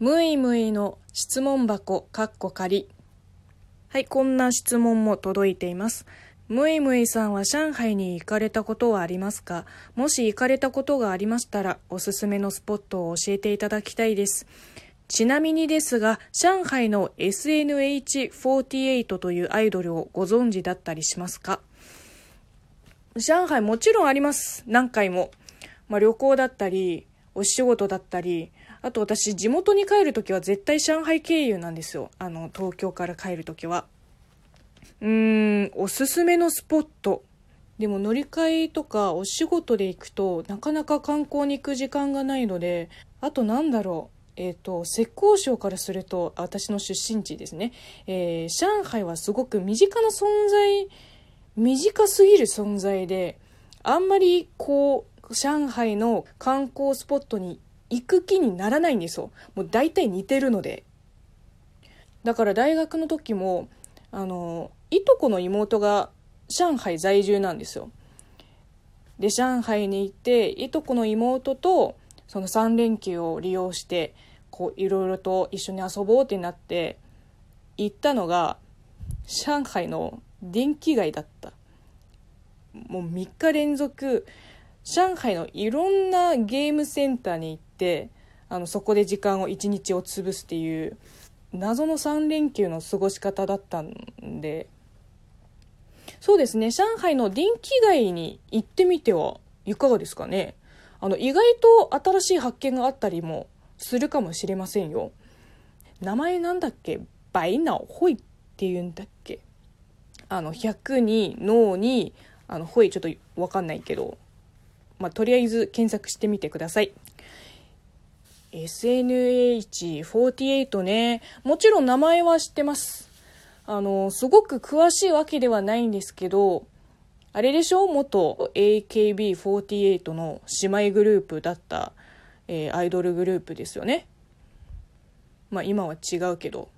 むいむいの質問箱かっこ仮。はいこんな質問も届いています。むいむいさんは上海に行かれたことはありますか？もし行かれたことがありましたらおすすめのスポットを教えていただきたいです。ちなみにですが上海の SNH48 というアイドルをご存知だったりしますか？上海もちろんあります。何回も、まあ、旅行だったりお仕事だったりあと私、地元に帰るときは絶対上海経由なんですよ。あの、東京から帰るときは。うーん、おすすめのスポット。でも乗り換えとかお仕事で行くとなかなか観光に行く時間がないので、あとなんだろう。えっ、ー、と、浙江省からすると、私の出身地ですね。えー、上海はすごく身近な存在、短すぎる存在で、あんまりこう、上海の観光スポットに行く気にならないんですよ。もう大体似てるので。だから大学の時も、あの、いとこの妹が上海在住なんですよ。で、上海に行って、いとこの妹とその3連休を利用して、こう、いろいろと一緒に遊ぼうってなって、行ったのが、上海の電気街だった。もう3日連続、上海のいろんなゲームセンターに行ってあのそこで時間を1日を潰すっていう謎の3連休の過ごし方だったんで。そうですね。上海の電気街に行ってみてはいかがですかね。あの意外と新しい発見があったりもするかもしれませんよ。名前なんだっけ？バイナオホイっていうんだっけ？あの100に脳にあのホイちょっと分かんないけど。まあ、とりあえず検索してみてください。SNH48 ね。もちろん名前は知ってます。あの、すごく詳しいわけではないんですけど、あれでしょ？元 AKB48 の姉妹グループだった、えー、アイドルグループですよね。まあ今は違うけど。